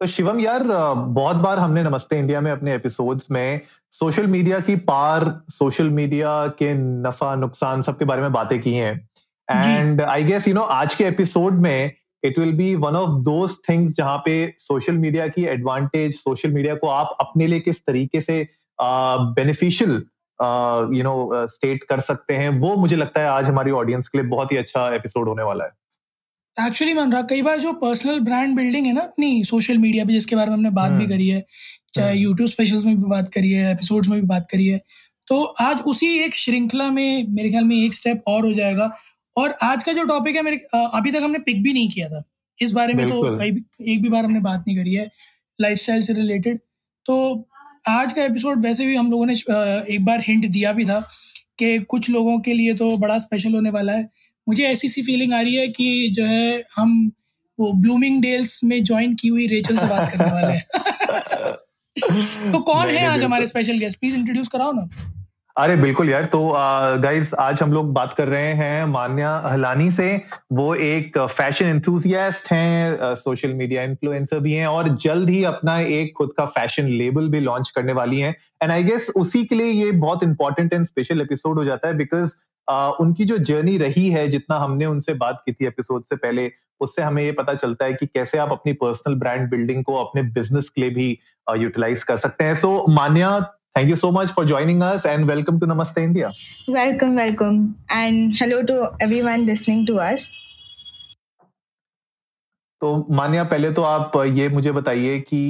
तो शिवम यार बहुत बार हमने नमस्ते इंडिया में अपने एपिसोड्स में सोशल मीडिया की पार सोशल मीडिया के नफा नुकसान सबके बारे में बातें की हैं। And I guess you know आज के एपिसोड में it will be one of those things जहाँ पे सोशल मीडिया की एडवांटेज सोशल मीडिया को आप अपने लिए किस तरीके से बेनिफिशियल यू नो स्टेट कर सकते हैं वो मुझे लगता है आज हमारी ऑडियंस के लिए बहुत ही अच्छा एपिसोड होने वाला है। एक्चुअली मन रहा कई बार जो पर्सनल ब्रांड बिल्डिंग है ना अपनी सोशल मीडिया पे जिसके बारे में हमने बात भी हम्म। करी है चाहे यूट्यूब हम्म। स्पेशल्स में भी बात करी है एपिसोड्स में भी बात करी है तो आज उसी एक श्रृंखला में मेरे ख्याल में एक स्टेप और हो जाएगा। और आज का जो टॉपिक है मेरे अभी तक हमने पिक भी नहीं किया था। इस बारे में तो कई एक भी बार हमने बात नहीं करी है लाइफ से रिलेटेड तो आज का एपिसोड वैसे भी हम लोगों ने एक बार हिंट दिया भी था कि कुछ लोगों के लिए तो बड़ा स्पेशल होने वाला है। मुझे ऐसी सी फीलिंग आ रही है कि जो है हम वो ब्लूमिंग डेल्स में ज्वाइन की हुई रेचल से बात करने वाले हैं। तो कौन है आज हमारे स्पेशल गेस्ट प्लीज़ इंट्रोड्यूस कराओ ना। अरे बिल्कुल यार तो गाइस आज हम लोग बात कर रहे हैं मान्या हलानी से। वो एक फ़ैशन एंथुजियास्ट हैं सोशल मीडिया इन्फ्लुएंसर भी हैं और जल्द ही अपना एक खुद का फ़ैशन लेबल भी लॉन्च करने वाली हैं। एंड आई गेस उसी के लिए ये बहुत इंपॉर्टेंट एंड स्पेशल एपिसोड हो जाता है बिकॉज़ uh, उनकी जो जर्नी रही है जितना हमने उनसे बात की थी एपिसोड से पहले उससे हमें ये पता चलता है कि कैसे आप अपनी पर्सनल ब्रांड बिल्डिंग को अपने बिज़नेस के लिए भी यूटिलाइज कर सकते हैं so so, Manya Thank you so much for joining us and welcome to Namaste India. Welcome, welcome. And hello to everyone listening to us. तो मान्या पहले तो आप ये मुझे बताइए कि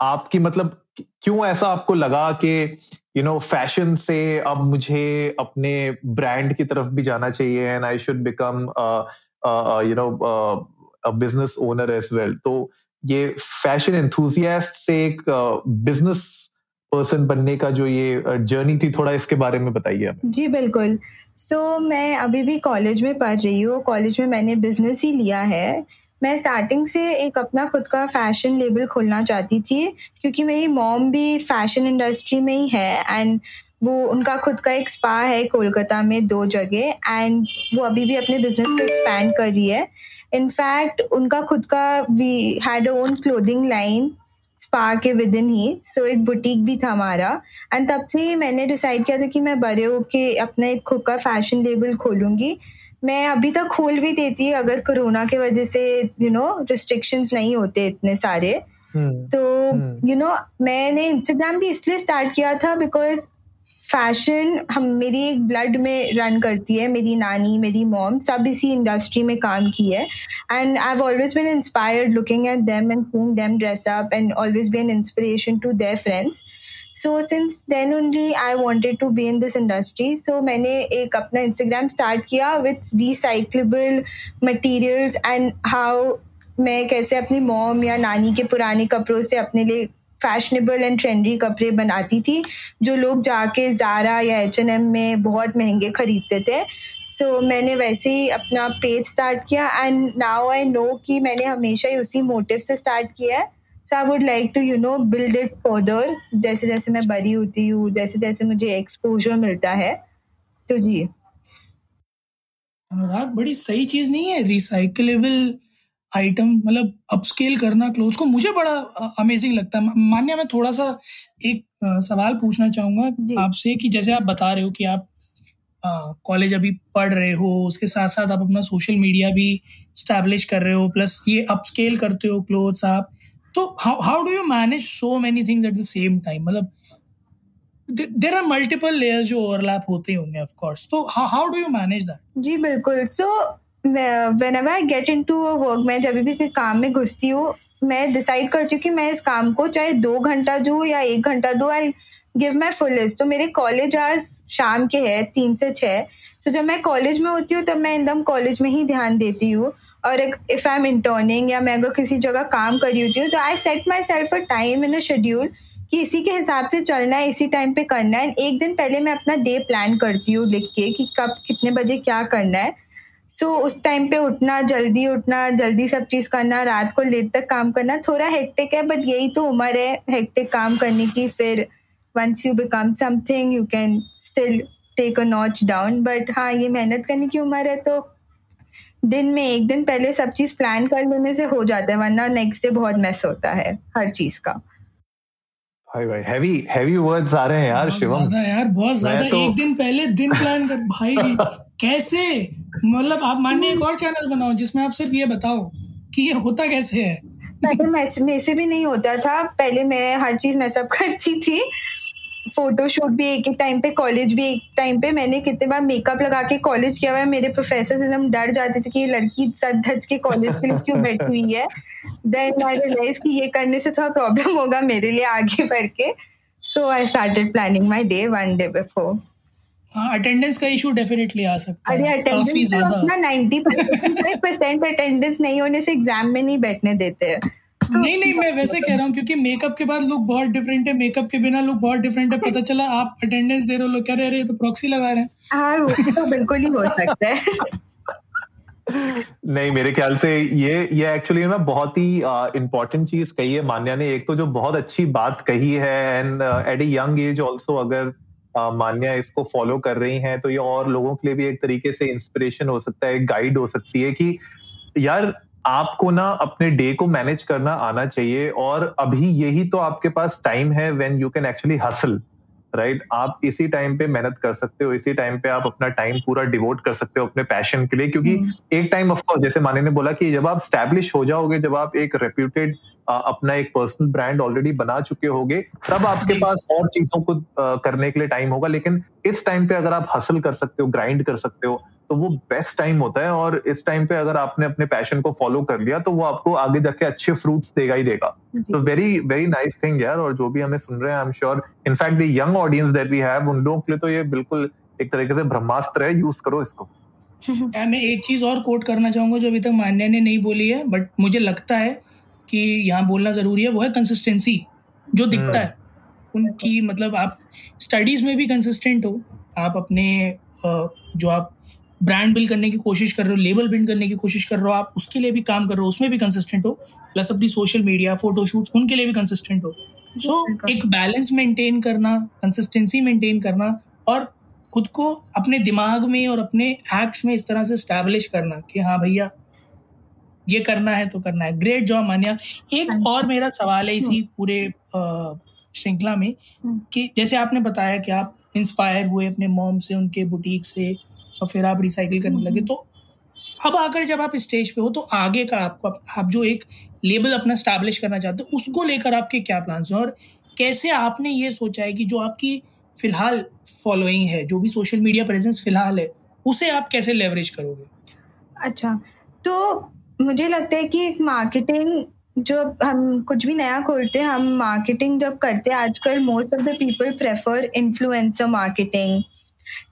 आपकी मतलब क्यों ऐसा आपको लगा कि यू नो फ़ैशन से अब मुझे अपने ब्रांड की तरफ़ भी जाना चाहिए and I should become you know business owner as well तो ये फ़ैशन एंथुजियास्ट से एक बिज़नेस पर्सन बनने का जो ये जर्नी थी थोड़ा इसके बारे में बताइए जी बिल्कुल। सो so, मैं अभी भी कॉलेज में पढ़ रही हूँ। कॉलेज में मैंने बिज़नेस ही लिया है। मैं स्टार्टिंग से एक अपना खुद का फ़ैशन लेबल खोलना चाहती थी, क्योंकि मेरी मॉम भी फ़ैशन इंडस्ट्री में ही है एंड वो, उनका खुद का एक स्पा है कोलकाता में दो जगह एंड वो अभी भी अपने बिज़नेस को एक्सपैंड कर रही है। इनफैक्ट उनका खुद का we had own clothing line spa के विद इन ही सो एक बुटीक भी था हमारा। एंड तब से ही मैंने डिसाइड किया था कि मैं बड़े होके अपना एक खुद का फ़ैशन लेबल खोलूँगी। मैं अभी तक खोल भी देती अगर कोरोना के वजह से यू नो रिस्ट्रिक्शंस नहीं होते इतने सारे। हम्म, तो यू हम्म। नो मैंने इंस्टाग्राम भी इसलिए स्टार्ट किया था बिकॉज़ फ़ैशन हम मेरी एक ब्लड में रन करती है मेरी नानी मेरी मॉम सब इसी इंडस्ट्री में काम की है। And I have always been inspired looking at them and them dress up and always be an inspiration to their friends so since then only I wanted to be in this industry so मैंने एक अपना Instagram start किया with recyclable materials and how मैं कैसे अपनी mom या नानी के पुराने कपड़ों से अपने लिए फैशनेबल एंड ट्रेंडी कपड़े बनाती थी जो लोग जाके जारा या एच एन एम में बहुत महँगे खरीदते थे। सो so, मैंने वैसे ही अपना पेज स्टार्ट किया एंड नाउ आई नो कि मैंने हमेशा ही उसी मोटिव से स्टार्ट किया है। So I would like to you know build it further जैसे जैसे मैं बड़ी होती हूँ जैसे जैसे मुझे एक्सपोजर मिलता है तो जी। अनुराग बड़ी सही चीज़ नहीं है रिसाइकलेबल आइटम मतलब अपस्केल करना क्लोथ को? मुझे बड़ा अमेजिंग लगता है। मान्य मैं थोड़ा सा एक सवाल पूछना चाहूँगा आपसे कि जैसे आप बता रहे हो कि आप कॉलेज अभी पढ़ रहे हो उसके साथ साथ आप अपना सोशल मीडिया भी स्टैब्लिश कर रहे हो प्लस ये अपस्केल करते हो क्लोथ्स आप तो how how do you manage so many things at the same time मतलब देर आर मल्टीपल लेयर जो ओवरलैप होते होंगे ऑफ़ कोर्स तो how do you manage that जी, बिल्कुल. So whenever I get into work मैं जब भी कोई काम में घुसती हूँ, मैं डिसाइड करती हूँ कि मैं इस काम को चाहे दो घंटा दूँ या एक घंटा दूँ आई गिव माई फुलेस्ट तो मेरे कॉलेज आज शाम के है, तीन से छः तो जब मैं कॉलेज में होती हूँ, तब मैं एकदम कॉलेज में ही ध्यान देती हूँ. और इफ़ आई एम इंटर्निंग या मैं अगर किसी जगह काम कर रही होती हूँ तो I set myself a time in a schedule कि इसी के हिसाब से चलना है इसी टाइम पे करना है। एक दिन पहले मैं अपना डे प्लान करती हूँ लिख के कि कब कितने बजे क्या करना है। सो so, उस टाइम पे उठना जल्दी उठना जल्दी सब चीज़ करना रात को लेट तक काम करना थोड़ा हेक्टिक है बट यही तो उम्र है हेक्टिक काम करने की। फिर once you become something you can still take a notch down but हाँ ये मेहनत करने की उम्र है तो दिन में एक दिन पहले सब चीज़ प्लान कर लेने से हो जाता है वरना नेक्स्ट डे बहुत मैस होता है हर चीज़ का। भाई भाई हैवी हैवी वर्ड्स आ रहे हैं यार शिवम। ज़्यादा यार बहुत ज़्यादा तो... एक दिन पहले दिन प्लान कर भाई कैसे? मतलब आप मानिए एक और चैनल बनाओ जिसमें आप सिर्फ़ ये बताओ कि ये होता कैसे है? पहले मैं से भी नहीं होता था पहले मैं हर चीज़ मैं सब करती थी फोटोशूट भी एक एक टाइम पे कॉलेज भी एक टाइम पे मैंने कितने बार मेकअप लगा के कॉलेज किया हुआ है। मेरे प्रोफेसर एकदम डर जाते थे कि ये लड़की सच धज के कॉलेज लिए क्यों बैठी हुई है। देन आई रियलाइज़ कि ये करने से थोड़ा प्रॉब्लम होगा मेरे लिए आगे बढ़ के। So I started planning my day one day before attendance का इशू डेफिनेटली आ सकता है। अरे अटेंडेंस तो अपना 90 परसेंट अटेंडेंस नहीं होने से एग्ज़ाम में नहीं बैठने देते। हैं नहीं नहीं मैं वैसे कह रहा हूँ क्योंकि मेकअप के बाद लुक बहुत डिफरेंट है मेकअप के बिना लुक बहुत डिफरेंट है पता चला आप अटेंडेंस दे रहे हो लोग कह रहे तो प्रॉक्सी लगा रहे हैं. हाँ तो बिल्कुल ही हो सकता है। नहीं मेरे ख्याल से ये ये एक्चुअली ना बहुत ही इम्पोर्टेंट चीज़ कही है मान्या ने। एक तो जो बहुत अच्छी बात कही है and at a young age also अगर uh, मान्या इसको फॉलो कर रही हैं तो ये और लोगों के लिए भी एक तरीके से इंस्पिरेशन हो सकता है गाइड हो सकती है कि यार आपको ना अपने डे को मैनेज करना आना चाहिए और अभी यही तो आपके पास टाइम है when you can actually hustle right आप इसी टाइम पे मेहनत कर सकते हो इसी टाइम पे आप अपना टाइम पूरा डिवोट कर सकते हो अपने पैशन के लिए क्योंकि hmm. एक टाइम ऑफकोर्स जैसे माने ने बोला कि जब आप स्टैब्लिश हो जाओगे जब आप एक रेप्यूटेड अपना एक पर्सनल ब्रांड ऑलरेडी बना चुके होगे तब आपके पास और चीज़ों को करने के लिए टाइम होगा। लेकिन इस टाइम पे अगर आप हसल कर सकते हो ग्राइंड कर सकते हो तो वो बेस्ट टाइम होता है और इस टाइम पे अगर आपने अपने पैशन को फॉलो कर लिया तो वो आपको आगे जाके अच्छे फ्रूट्स देगा ही देगा। तो वेरी वेरी नाइस थिंग यार और जो भी हमें सुन रहे हैं I am sure in fact the young audience that we have उन लोगों के लिए तो ये बिल्कुल एक तरीके से ब्रह्मास्त्र है यूज़ करो इसको। मैं एक चीज़ और कोट करना चाहूँगा जो अभी तक मान्या ने नहीं बोली है बट मुझे लगता है कि यहाँ बोलना ज़रूरी है वो है कंसिस्टेंसी जो दिखता हम्म। है। उनकी मतलब आप स्टडीज़ में भी कंसिस्टेंट हो आप अपने जो आप ब्रांड बिल्ड करने की कोशिश कर रहे हो लेबल बिल्ड करने की कोशिश कर रहे हो आप उसके लिए भी काम कर रहे हो उसमें भी कंसिस्टेंट हो प्लस अपनी सोशल मीडिया फोटोशूट उनके लिए भी कंसिस्टेंट हो। सो so, एक बैलेंस मेंटेन करना कंसिस्टेंसी मेंटेन करना और खुद को अपने दिमाग में और अपने एक्ट्स में इस तरह से स्टैब्लिश करना कि हाँ भैया ये करना है तो करना है। Great job Manya. एक और मेरा सवाल है इसी हम्म। पूरे श्रृंखला में हम्म। कि जैसे आपने बताया कि आप इंस्पायर हुए अपने मॉम से उनके बुटीक से और फिर आप रिसाइकिल करने लगे। हम्म। तो अब आकर जब आप स्टेज पे हो तो आगे का आपको आप जो एक लेबल अपना स्टैब्लिश करना चाहते हो उसको लेकर आपके क्या प्लान्स हैं? और कैसे आपने ये सोचा है कि जो आपकी फ़िलहाल फॉलोइंग है जो भी सोशल मीडिया प्रेजेंस फ़िलहाल है उसे आप कैसे लेवरेज करोगे? अच्छा तो मुझे लगता है कि एक मार्केटिंग जो हम कुछ भी नया खोलते हैं हम मार्केटिंग जब करते हैं आजकल most of the people prefer influencer marketing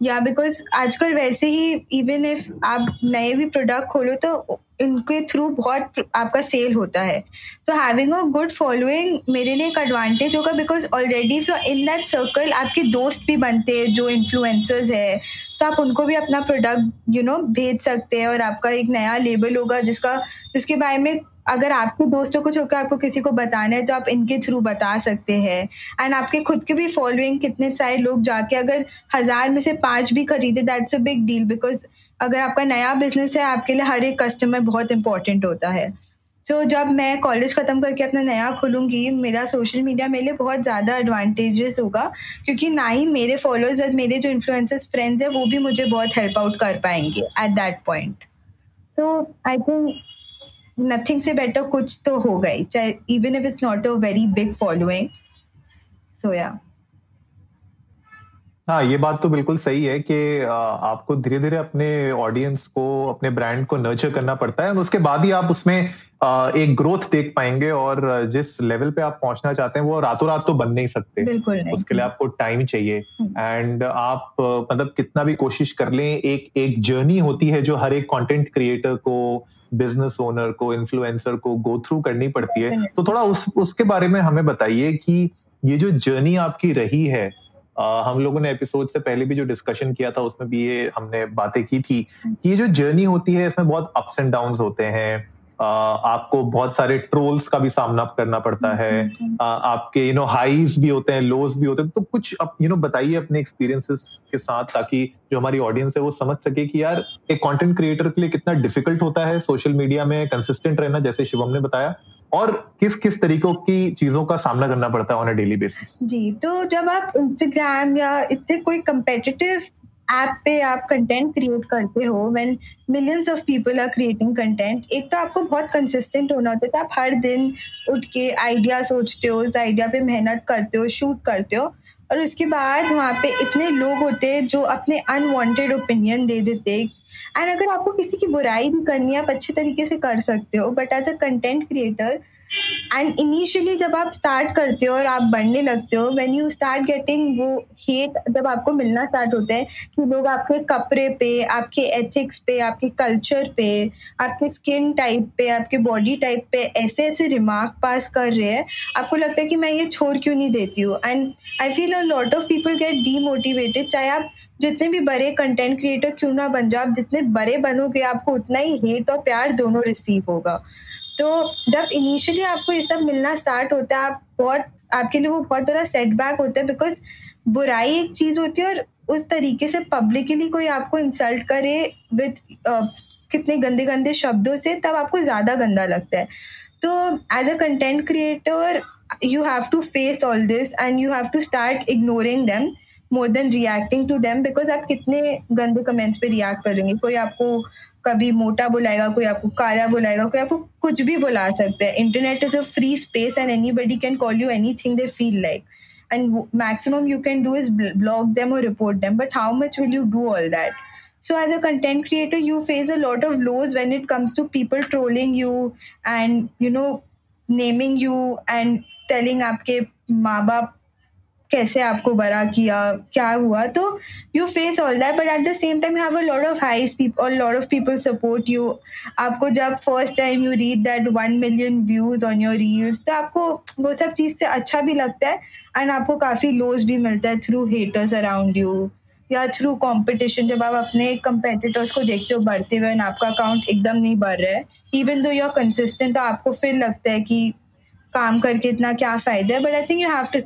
या बिकॉज़ आजकल वैसे ही इवन इफ़ आप नए भी प्रोडक्ट खोलो तो इनके थ्रू बहुत आपका सेल होता है। तो हैविंग अ गुड फॉलोइंग मेरे लिए एक एडवांटेज होगा because already in that circle आपके दोस्त भी बनते हैं, जो इन्फ्लुएंसर्स है तो आप उनको भी अपना प्रोडक्ट यू नो भेज सकते हैं और आपका एक नया लेबल होगा जिसका, जिसके बारे में अगर आपके दोस्तों को छोड़कर आपको किसी को बताना है तो आप इनके थ्रू बता सकते हैं। एंड आपके खुद के भी फॉलोइंग कितने सारे लोग जाके अगर हज़ार में से पाँच भी खरीदे that's a big deal because अगर आपका नया बिज़नेस है आपके लिए हर एक कस्टमर बहुत इंपॉर्टेंट होता है। सो so, जब मैं कॉलेज ख़त्म करके अपना नया खोलूँगी मेरा सोशल मीडिया मेरे लिए बहुत ज़्यादा एडवांटेजेस होगा क्योंकि ना ही मेरे फॉलोअर्स और मेरे जो इन्फ्लुएंसर्स फ्रेंड्स हैं वो भी मुझे बहुत हेल्प आउट कर पाएँगे एट दैट पॉइंट तो आई थिंक नथिंग से बेटर कुछ तो होगा ही, चाहे even if it's not a very big following so या हाँ ये बात तो बिल्कुल सही है कि आपको धीरे धीरे अपने ऑडियंस को अपने ब्रांड को नर्चर करना पड़ता है। उसके बाद ही आप उसमें एक ग्रोथ देख पाएँगे और जिस लेवल पे आप पहुँचना चाहते हैं वो रातों रात तो बन नहीं सकते। नहीं। उसके लिए आपको टाइम चाहिए। And hmm. आप मतलब कितना भी कोशिश कर लें एक एक जर्नी होती है जो हर एक कंटेंट क्रिएटर को बिज़नेस ओनर को इन्फ्लुएंसर को गो थ्रू करनी पड़ती है। तो थोड़ा उस उसके बारे में हमें बताइए कि ये जो जर्नी आपकी रही है हम लोगों ने एपिसोड से पहले भी जो डिस्कशन किया था उसमें भी ये हमने बातें की थी कि ये जो जर्नी होती है इसमें बहुत अप्स एंड डाउन होते हैं। आपको बहुत सारे ट्रोल्स का भी सामना करना पड़ता है। आपके यू नो हाईज भी होते हैं लोज भी होते हैं। तो कुछ यू नो बताइए अपने एक्सपीरियंसेस के साथ ताकि जो हमारी ऑडियंस है वो समझ सके कि यार एक कंटेंट क्रिएटर के लिए कितना डिफ़िकल्ट होता है सोशल मीडिया में कंसिस्टेंट रहना जैसे शिवम ने बताया। और किस किस तरीकों की चीज़ों का सामना करना पड़ता है ऑन अ डेली बेसिस जी तो जब आप इंस्टाग्राम या इतने कोई कंपेटिटिव ऐप पे आप कंटेंट क्रिएट करते हो when millions of people are creating content एक तो आपको बहुत कंसिस्टेंट होना होता है तो आप हर दिन उठ के आइडिया सोचते हो, उस आइडिया पे मेहनत करते हो शूट करते हो, और उसके बाद वहाँ पे इतने लोग होते हैं जो अपने अनवांटेड ओपिनियन दे देते एंड अगर आपको किसी की बुराई भी करनी है, आप अच्छे तरीके से कर सकते हो but as a content creator and initially जब आप स्टार्ट करते हो और आप बढ़ने लगते हो व्हेन यू स्टार्ट गेटिंग वो हेट जब आपको मिलना स्टार्ट होता है, कि लोग आपके कपड़े पे, आपके एथिक्स पे, आपके कल्चर पे, आपके स्किन टाइप पे, आपके बॉडी टाइप पे ऐसे ऐसे रिमार्क पास कर रहे हैं, आपको लगता है कि मैं ये छोड़ क्यों नहीं देती हूँ? And I feel a lot of people get demotivated चाहे आप जितने भी बड़े कंटेंट क्रिएटर क्यों ना बन जाओ, आप जितने बड़े बनोगे, आपको उतना ही हेट और प्यार दोनों रिसीव होगा। तो जब इनिशियली आपको ये सब मिलना स्टार्ट होता है, आप बहुत, आपके लिए वो बहुत बड़ा सेटबैक होता है बिकॉज़ बुराई एक चीज़ होती है और उस तरीके से पब्लिकली कोई आपको इंसल्ट करे विद कितने गंदे गंदे शब्दों से, तब आपको ज़्यादा गंदा लगता है। तो as a content creator you have to face all this and you have to start ignoring them more than reacting to them because आप कितने गंदे कमेंट्स पे रिएक्ट करेंगे। कोई आपको कभी मोटा बुलाएगा, कोई आपको काला बुलाएगा, कोई आपको कुछ भी बुला सकता है। Internet is a free space and anybody can call you anything they feel like and maximum you can do is block them और report them but how much will you do all that so as a content creator you face a lot of lows when it comes to people trolling you and you know naming you and telling आपके माँ बाप कैसे आपको बड़ा किया, क्या हुआ? तो you face all that but at the same time have a lot of highs people lot of people support you आपको जब first time you read that one million views on your reels तो आपको वो सब चीज़ से अच्छा भी लगता है एंड आपको काफ़ी लोज भी मिलता है थ्रू हेटर्स अराउंड यू या थ्रू कॉम्पिटिशन जब आप अपने कंपेटिटर्स को देखते हो बढ़ते हुए आपका अकाउंट एकदम नहीं बढ़ रहा है even though you are consistent तो आपको फिर लगता है कि काम करके इतना क्या फ़ायदा है but I think you have to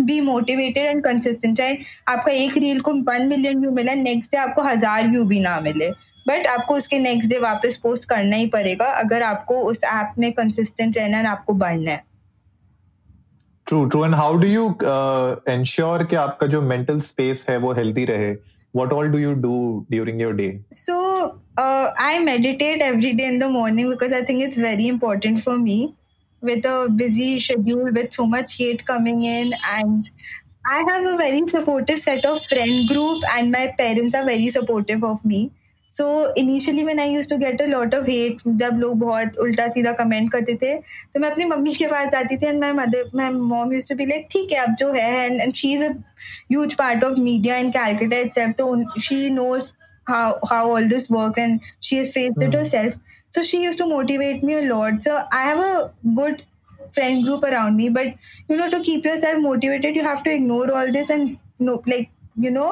be motivated and consistent चाहे आपका एक रील को वन मिलियन व्यू मिला नेक्स्ट डे आपको हज़ार व्यू भी ना मिले। बट आपको उसके नेक्स्ट डे वापस पोस्ट करना ही पड़ेगा अगर आपको उस ऐप में कंसिस्टेंट रहना है आपको बढ़ना है। True true and how do you ensure कि आपका जो मेंटल स्पेस है वो हेल्दी रहे? What all do you do during your day? So uh, i meditate every day in the morning because i think it's very important for me. With a busy schedule with so much hate coming in and I have a very supportive set of friend group and my parents are very supportive of me. So initially when I used to get a lot of hate जब लोग बहुत उल्टा सीधा comment करते थे तो मैं अपनी मम्मी के पास जाती थी and my mother my mom used to be like ठीक है अब जो है and she is a huge part of media in Calcutta itself तो she knows how how all this works and she has faced mm. it herself so she used to motivate me a lot so i have a good friend group around me but you know to keep yourself motivated you have to ignore all this and no like you know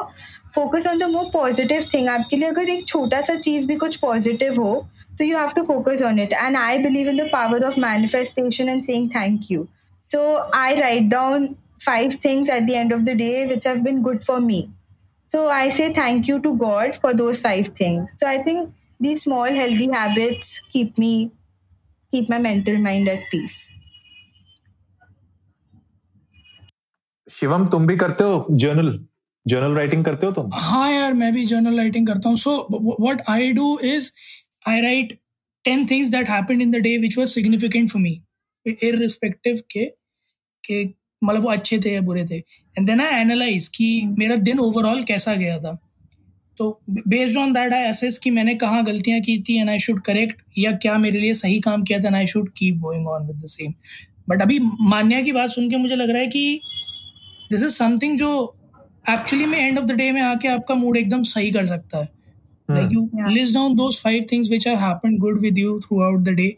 focus on the more positive thing आपके लिए अगर एक छोटा सा चीज भी कुछ positive हो तो you have to focus on it and I believe in the power of manifestation and saying thank you so I write down five things at the end of the day which have been good for me. So I say thank you to God for those five things. So I think these small healthy habits keep me keep my mental mind at peace. Shivam तुम भी करते हो journal journal writing करते हो तुम? हाँ यार मैं भी जर्नल राइटिंग करता हूँ। So what I do is I write ten things that happened in the day which was significant for me irrespective के के मतलब वो अच्छे थे या बुरे थे। एंड देन आई एनालाइज कि मेरा दिन ओवरऑल कैसा गया था। तो based on that I assess कि मैंने कहाँ गलतियाँ की थी एंड आई शुड करेक्ट या क्या मेरे लिए सही काम किया था and I should keep going on with the same but अभी मान्या की बात सुन के मुझे लग रहा है कि दिस इज़ समथिंग जो एक्चुअली में एंड ऑफ़ द डे में आके आपका मूड एकदम सही कर सकता है. Like you list down those five things which are happened good with you throughout the day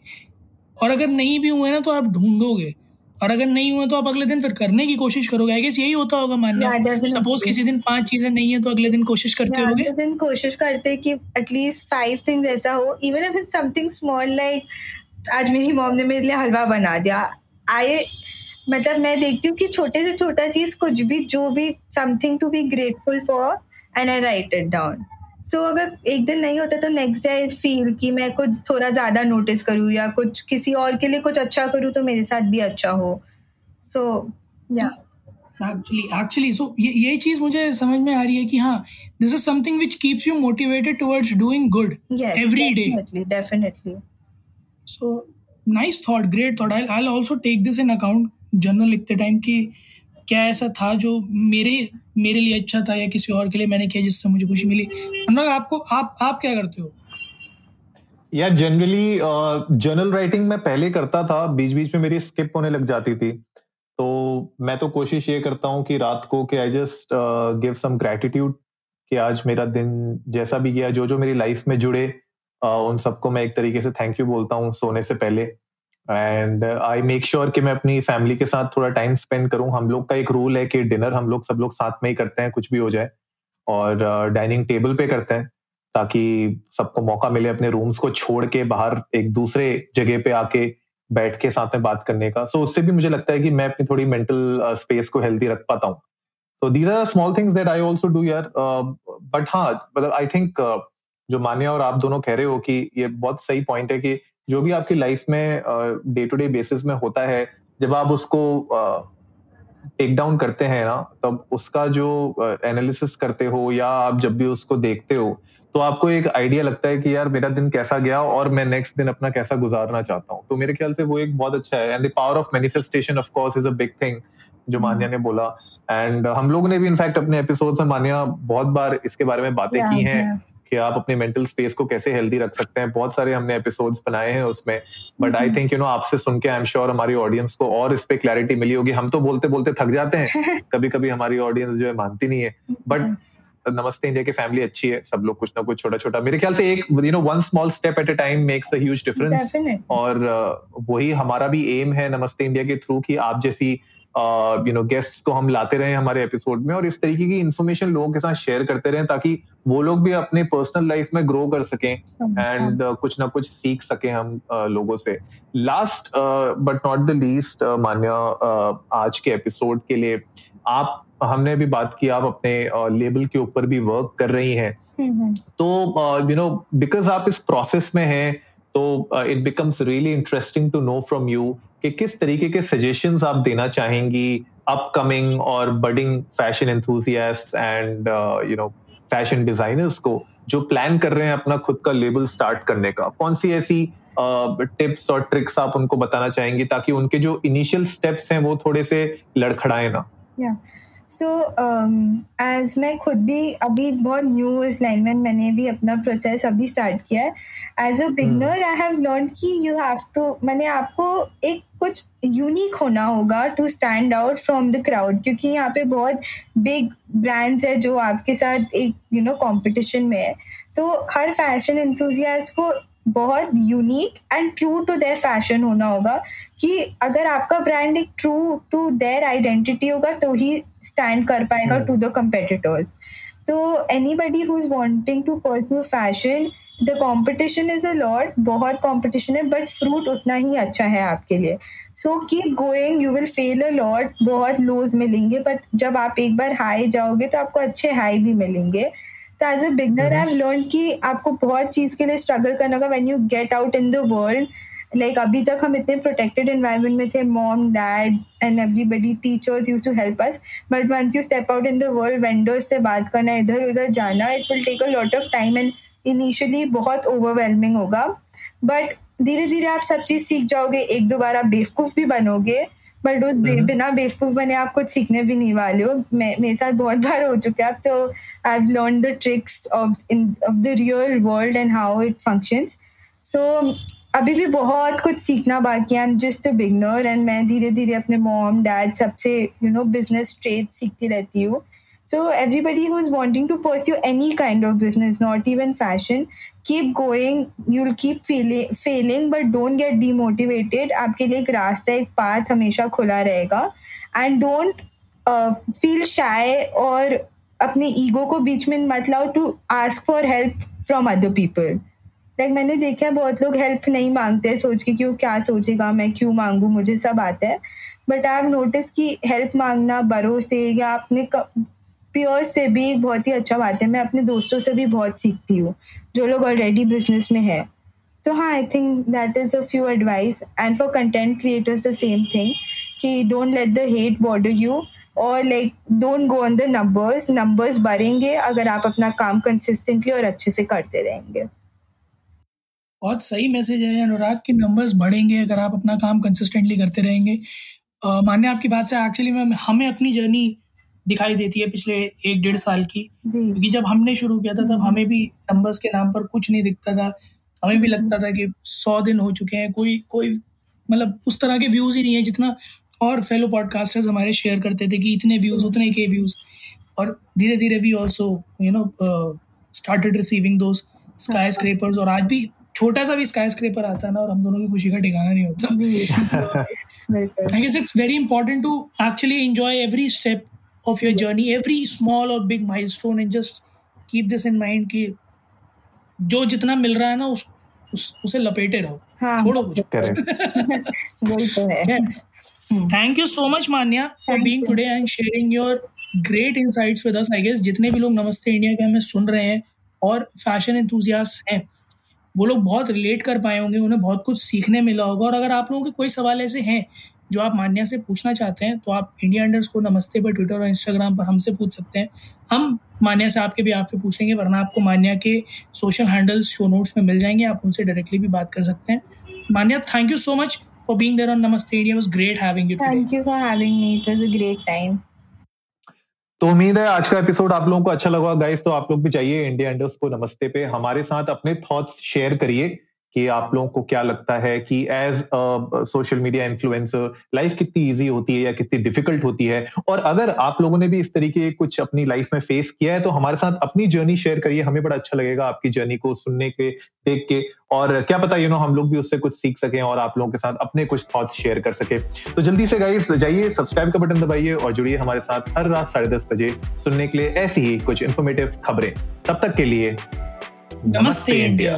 और अगर नहीं भी हुए ना तो आप ढूंढोगे. और अगर नहीं हुआ तो आप अगले दिन फिर करने की कोशिश करोगे। आई गेस यही होता होगा मान्य सपोज़ किसी दिन पाँच चीज़ें नहीं है तो अगले दिन कोशिश करते yeah, होगे। दिन कोशिश करते कि एटलीस्ट फाइव थिंग्स ऐसा हो। Even if it's something small like आज मेरी मॉम ने मेरे लिए हलवा बना दिया। आई मतलब मैं देखती हूँ कि छोटे से छोटा चीज़ कुछ भी जो भी something to be grateful for and I write it down so so, अगर एक दिन नहीं होता तो नेक्स्ट डे आई फील कि मैं कुछ थोड़ा ज़्यादा नोटिस करूँ या कुछ किसी और के लिए कुछ अच्छा करूँ तो मेरे साथ भी अच्छा हो। सो या एक्चुअली एक्चुअली सो ये ये चीज़ मुझे समझ में आ रही है कि हाँ this is something which keeps you motivated towards doing good every day definitely definitely so nice thought great thought I I also take this in account journal लिखते टाइम कि क्या ऐसा था जो मेरे मेरे लिए अच्छा था या किसी और के लिए मैंने किया जिससे मुझे खुशी मिली? अनुराग आपको आप आप क्या करते हो? यार जनरली जर्नल राइटिंग मैं पहले करता था बीच बीच में मेरी स्किप होने लग जाती थी। तो मैं तो कोशिश ये करता हूँ कि रात को कि I just give some gratitude कि आज मेरा दिन जैसा भी गया जो जो मेरी लाइफ में जुड़े uh, उन सबको मैं एक तरीके से थैंक यू बोलता हूँ सोने से पहले। एंड आई मेक श्योर कि मैं अपनी फैमिली के साथ थोड़ा टाइम स्पेंड करूँ। हम लोग का एक रूल है कि डिनर हम लोग सब लोग साथ में ही करते हैं कुछ भी हो जाए। और डाइनिंग uh, टेबल पे करते हैं ताकि सबको मौका मिले अपने रूम्स को छोड़ के बाहर एक दूसरे जगह पे आके बैठ के साथ में बात करने का। सो so, उससे भी मुझे लगता है कि मैं अपनी थोड़ी मेंटल स्पेस uh, को हेल्थी रख पाता हूँ। तो these are small things that I also do यार बट हाँ मतलब आई थिंक uh, जो मान्या और आप दोनों कह रहे हो कि ये बहुत सही पॉइंट है कि जो भी आपकी लाइफ में डे टू डे बेसिस में होता है जब आप उसको टेक डाउन करते हैं ना तब उसका जो एनालिसिस करते हो या आप जब भी उसको देखते हो तो आपको एक आइडिया लगता है कि यार मेरा दिन कैसा गया और मैं नेक्स्ट दिन अपना कैसा गुजारना चाहता हूँ। तो मेरे ख्याल से वो एक बहुत अच्छा है। And the power of manifestation of course is a big thing जो हम्म। मान्या ने बोला। एंड हम लोग ने भी इनफैक्ट अपने एपिसोड में मान्या बहुत बार इसके बारे में बातें yeah, की हैं। कि आप अपने मेंटल स्पेस को कैसे हेल्दी रख सकते हैं। बहुत सारे हमने एपिसोड्स बनाए हैं उसमें but I think you know आपसे सुन के आई एम श्योर हमारी ऑडियंस को और इस पे क्लैरिटी मिली होगी। हम तो बोलते बोलते थक जाते हैं। कभी कभी हमारी ऑडियंस जो है मानती नहीं है। बट नमस्ते इंडिया की फैमिली अच्छी है। सब लोग कुछ ना कुछ छोटा छोटा मेरे ख्याल से एक you know one small step at a time makes a huge difference और वही हमारा भी एम है नमस्ते इंडिया के थ्रू कि आप जैसी यू नो गेस्ट्स को हम लाते रहे हमारे एपिसोड में और इस तरीके की इन्फॉर्मेशन लोगों के साथ शेयर करते रहे ताकि वो लोग भी अपने पर्सनल लाइफ में ग्रो कर सकें एंड uh, कुछ ना कुछ सीख सके हम uh, लोगों से। Last but not the least Manya आज के एपिसोड के लिए आप हमने भी बात की आप अपने लेबल uh, के ऊपर भी वर्क कर रही हैं। तो यू नो बिकॉज़ आप इस प्रोसेस में हैं तो it becomes really interesting to know from you कि किस तरीके के सजेशंस आप देना चाहेंगी अपकमिंग और budding fashion enthusiast and you know fashion designers को जो प्लान कर रहे हैं अपना खुद का लेबल स्टार्ट करने का कौन सी ऐसी टिप्स uh, और ट्रिक्स आप उनको बताना चाहेंगी ताकि उनके जो इनिशियल स्टेप्स हैं वो थोड़े से लड़खड़ाए ना yeah. सो एज um, मैं खुद भी अभी बहुत न्यू इस लाइन में मैंने भी अपना प्रोसेस अभी स्टार्ट किया है. As a beginner I have learn कि यू हैव टू मैंने आपको एक कुछ यूनिक होना होगा to stand out from the crowd क्योंकि यहाँ पे बहुत बिग ब्रांड्स है जो आपके साथ एक यू नो कंपटीशन में है. तो हर फ़ैशन इंथुजियास्ट को बहुत unique and true to their fashion होना होगा कि अगर आपका ब्रांड एक ट्रू टू देयर आइडेंटिटी होगा तो ही स्टैंड कर पाएगा टू द कंपेटिटर्स तो anybody who is wanting to pursue fashion the competition is a lot बहुत कॉम्पिटिशन है बट फ्रूट उतना ही अच्छा है आपके लिए. So keep going you will fail a lot बहुत लोज मिलेंगे बट जब आप एक बार हाई जाओगे तो आपको अच्छे हाई भी मिलेंगे. तो as a beginner I learn कि आपको बहुत चीज़ के लिए स्ट्रगल करना होगा when you get out in the world like अभी तक हम इतने प्रोटेक्टेड एनवायरमेंट में थे mom dad and everybody teachers use to help us but once you step out in the world vendors से बात करना इधर उधर जाना it will take a lot of time and initially बहुत ओवरवेलमिंग होगा. बट धीरे धीरे आप सब चीज़ सीख जाओगे एक दो बार आप बेवकूफ़ भी बनोगे. बट उस। बिना बेवकूफ़ बने आप कुछ सीखने भी नहीं वाले हो। मैं मेरे साथ बहुत बार हो चुके हैं। तो I have learn the tricks of in of the real world and how it functions so अभी भी बहुत कुछ सीखना बाकी है। I am just a beginner and मैं धीरे धीरे अपने मॉम डैड सबसे यू नो बिज़नेस ट्रेड सीखती रहती हूँ। So everybody who's wanting to pursue any kind of business, not even fashion, keep going. You'll keep feeling failing, but don't get demotivated. आपके लिए एक रास्ता एक पाथ हमेशा खुला रहेगा एंड डोंट फील शाय और अपने ईगो को बीच में मत लाओ to ask for help from other people like मैंने देखा है बहुत लोग हेल्प नहीं मांगते सोच के कि वो क्या सोचेगा मैं क्यों मांगू मुझे सब आता है बट आई हैव नोटिस कि हेल्प मांगना बड़ों से या अपने पियर्स से भी बहुत ही अच्छा बात है। मैं अपने दोस्तों से भी बहुत सीखती हूँ, जो लोग ऑलरेडी बिज़नेस में है। तो हाँ I think that is a few advice and for content creators the same thing कि don't let the hate bother you और like don't go on the numbers numbers बढ़ेंगे अगर आप अपना काम कंसिस्टेंटली और अच्छे से करते रहेंगे। बहुत सही मैसेज है अनुराग कि नंबर्स बढ़ेंगे अगर आप अपना काम कंसिस्टेंटली करते रहेंगे। मान्य, आपकी बात से एक्चुअली में, हमें अपनी जर्नी दिखाई देती है पिछले एक डेढ़ साल की। क्योंकि जब हमने शुरू किया था तब हम्म। हमें भी नंबर्स के नाम पर कुछ नहीं दिखता था। हमें भी लगता था कि सौ दिन हो चुके हैं कोई कोई मतलब उस तरह के व्यूज़ ही नहीं है जितना और फेलो पॉडकास्टर्स हमारे शेयर करते थे कि इतने व्यूज़ उतने के व्यूज़ और धीरे धीरे भी also you know started receiving दो स्काई स्क्रेपर्स और आज भी छोटा सा भी स्काई स्क्रेपर आता है ना और हम दोनों की खुशी का ठिकाना नहीं होता। I guess it's very important to actually enjoy every step of your journey every small और big milestone and just keep this in mind कि जो जितना मिल रहा है ना उस, उस उसे लपेटे रहो। हाँ, छोड़ो कुछ। Thank you so much Manya for being today and sharing your great insights with us I guess जितने भी लोग नमस्ते इंडिया के हमें सुन रहे हैं और फ़ैशन एंथुजियास्ट हैं वो लोग बहुत रिलेट कर पाए होंगे उन्हें बहुत कुछ सीखने मिला होगा। और अगर आप लोगों के कोई सवाल ऐसे हैं जो आप मान्या से पूछना चाहते हैं तो आप इंडिया अंडर्स को नमस्ते पर ट्विटर और इंस्टाग्राम पर हमसे पूछ सकते हैं। हम मान्या से आपके भी आपसे पूछ लेंगे वरना आपको मान्या के सोशल हैंडल्स शो नोट्स में मिल जाएँगे आप उनसे डायरेक्टली भी बात कर सकते हैं। Manya thank you so much for being there on Namaste India was great having you thank you for having me it was a great time तो उम्मीद है आज का एपिसोड आप लोगों को अच्छा लगा। गाइस तो आप लोग भी चाहिए इंडिया इंडस्ट को नमस्ते पे। हमारे साथ अपने थॉट्स शेयर करिए। कि आप लोगों को क्या लगता है कि as social media influencer life कितनी इजी होती है या कितनी डिफ़िकल्ट होती है? और अगर आप लोगों ने भी इस तरीके कुछ अपनी लाइफ में फेस किया है तो हमारे साथ अपनी जर्नी शेयर करिए। हमें बड़ा अच्छा लगेगा आपकी जर्नी को सुनने के, देख के। और क्या पता यू नो हम लोग भी उससे कुछ सीख सकें और आप लोगों के साथ अपने कुछ थॉट्स शेयर कर सके। तो जल्दी से गाइस जाइए सब्सक्राइब का बटन दबाइए और जुड़िए हमारे साथ हर रात साढ़े दस बजे सुनने के लिए ऐसी ही कुछ इन्फॉर्मेटिव खबरें। तब तक के लिए नमस्ते, इंडिया।